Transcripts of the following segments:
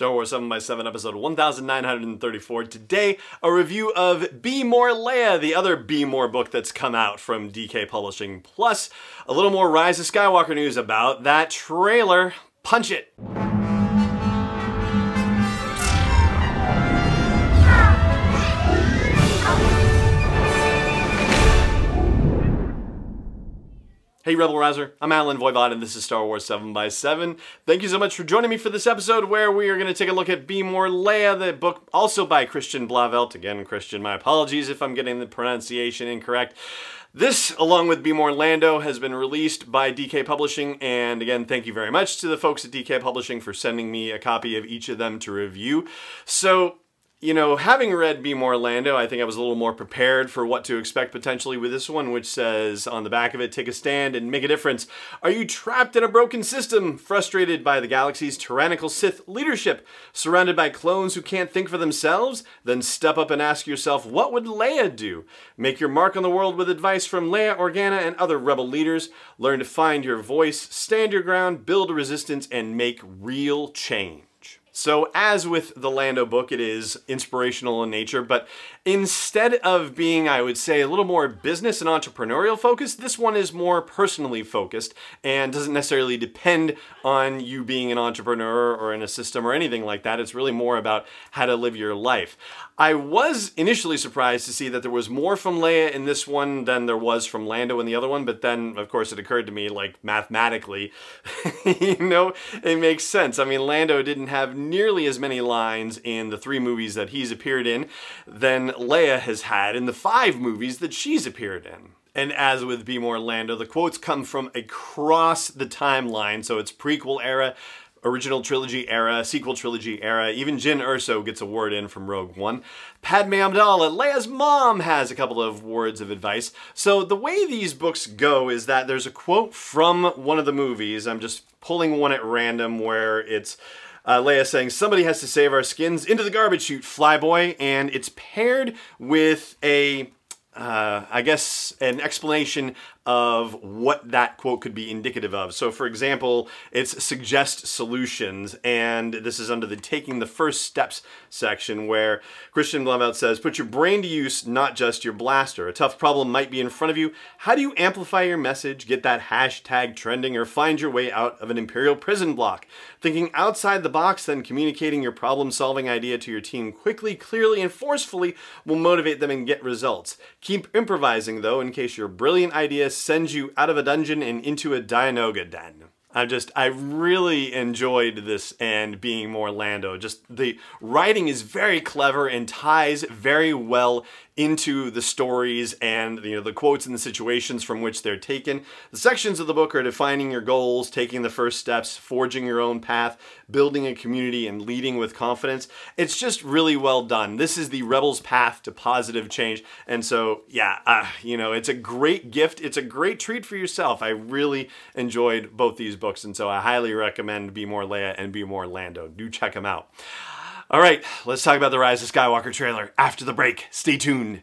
Star Wars 7 by 7 episode 1934. Today, a review of Be More Leia, the other Be More book that's come out from DK Publishing, plus a little more Rise of Skywalker news about that trailer. Punch it! Hey Rebel Rouser, I'm Allen Voivod and this is Star Wars 7 by 7 Thank you so much for joining me for this episode where we are going to take a look at Be More Leia, the book also by Christian Blauvelt. Again, Christian, my apologies if I'm getting the pronunciation incorrect. This, along with Be More Lando, has been released by DK Publishing, and again, thank you very much to the folks at DK Publishing for sending me a copy of each of them to review. So, you know, having read Be More Lando, I think I was a little more prepared for what to expect potentially with this one, which says on the back of it, take a stand and make a difference. Are you trapped in a broken system, frustrated by the galaxy's tyrannical Sith leadership, surrounded by clones who can't think for themselves? Then step up and ask yourself, what would Leia do? Make your mark on the world with advice from Leia, Organa, and other rebel leaders. Learn to find your voice, stand your ground, build resistance, and make real change. So, as with the Lando book, it is inspirational in nature, but instead of being, I would say, a little more business and entrepreneurial focused, this one is more personally focused and doesn't necessarily depend on you being an entrepreneur or in a system or anything like that. It's really more about how to live your life. I was initially surprised to see that there was more from Leia in this one than there was from Lando in the other one, but then, of course, it occurred to me, like mathematically, you know, it makes sense. I mean, Lando didn't have nearly as many lines in the three movies that he's appeared in than Leia has had in the five movies that she's appeared in. And as with Be More Lando, the quotes come from across the timeline. So it's prequel era, original trilogy era, sequel trilogy era. Even Jyn Erso gets a word in from Rogue One. Padme Amidala, Leia's mom, has a couple of words of advice. So the way these books go is that there's a quote from one of the movies. I'm just pulling one at random where it's uh, Leia saying, Somebody has to save our skins. Into the garbage chute, flyboy. And it's paired with a uh, I guess, an explanation of what that quote could be indicative of. So, for example, it's suggest solutions, and this is under the taking the first steps section where Christian Blauvelt says, Put your brain to use, not just your blaster. A tough problem might be in front of you. How do you amplify your message, get that hashtag trending, or find your way out of an Imperial prison block? Thinking outside the box, then communicating your problem solving idea to your team quickly, clearly, and forcefully will motivate them and get results. Keep improvising, though, in case your brilliant idea sends you out of a dungeon and into a Dianoga den. I just, I really enjoyed this and being more Lando. Just the writing is very clever and ties very well into the stories and you know the quotes and the situations from which they're taken. The sections of the book are defining your goals, taking the first steps, forging your own path, building a community and leading with confidence. It's just really well done. This is the rebel's path to positive change. And so, yeah, uh, you know, it's a great gift. It's a great treat for yourself. I really enjoyed both these books and so I highly recommend Be More Leia and Be More Lando. Do check them out. All right, let's talk about the Rise of Skywalker trailer after the break. Stay tuned.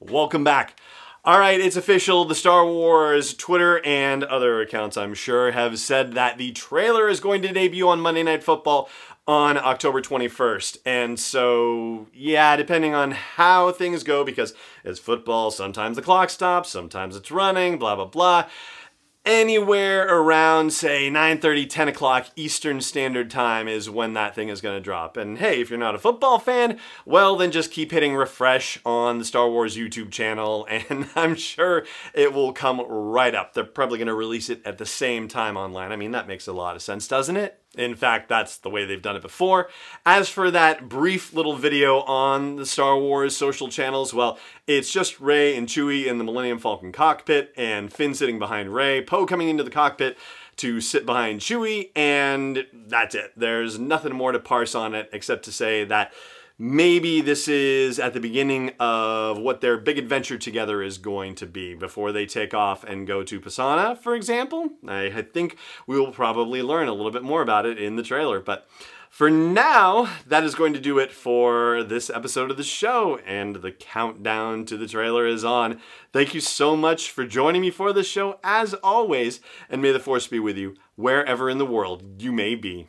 Welcome back. All right, it's official. The Star Wars Twitter and other accounts, I'm sure, have said that the trailer is going to debut on Monday Night Football on October 21st. And so, yeah, depending on how things go, because it's football, sometimes the clock stops, sometimes it's running, blah, blah, blah. Anywhere around say 9:30 10 o'clock Eastern Standard Time is when that thing is going to drop. And hey, if you're not a football fan, well then just keep hitting refresh on the Star Wars YouTube channel and I'm sure it will come right up. They're probably going to release it at the same time online. I mean, that makes a lot of sense, doesn't it? In fact, that's the way they've done it before. As for that brief little video on the Star Wars social channels, well, it's just Rey and Chewie in the Millennium Falcon cockpit and Finn sitting behind Rey, Poe coming into the cockpit to sit behind Chewie, and that's it. There's nothing more to parse on it except to say that maybe this is at the beginning of what their big adventure together is going to be before they take off and go to Pasaana, for example. I think we will probably learn a little bit more about it in the trailer, but for now, that is going to do it for this episode of the show, and the countdown to the trailer is on. Thank you so much for joining me for this show, as always, and may the Force be with you wherever in the world you may be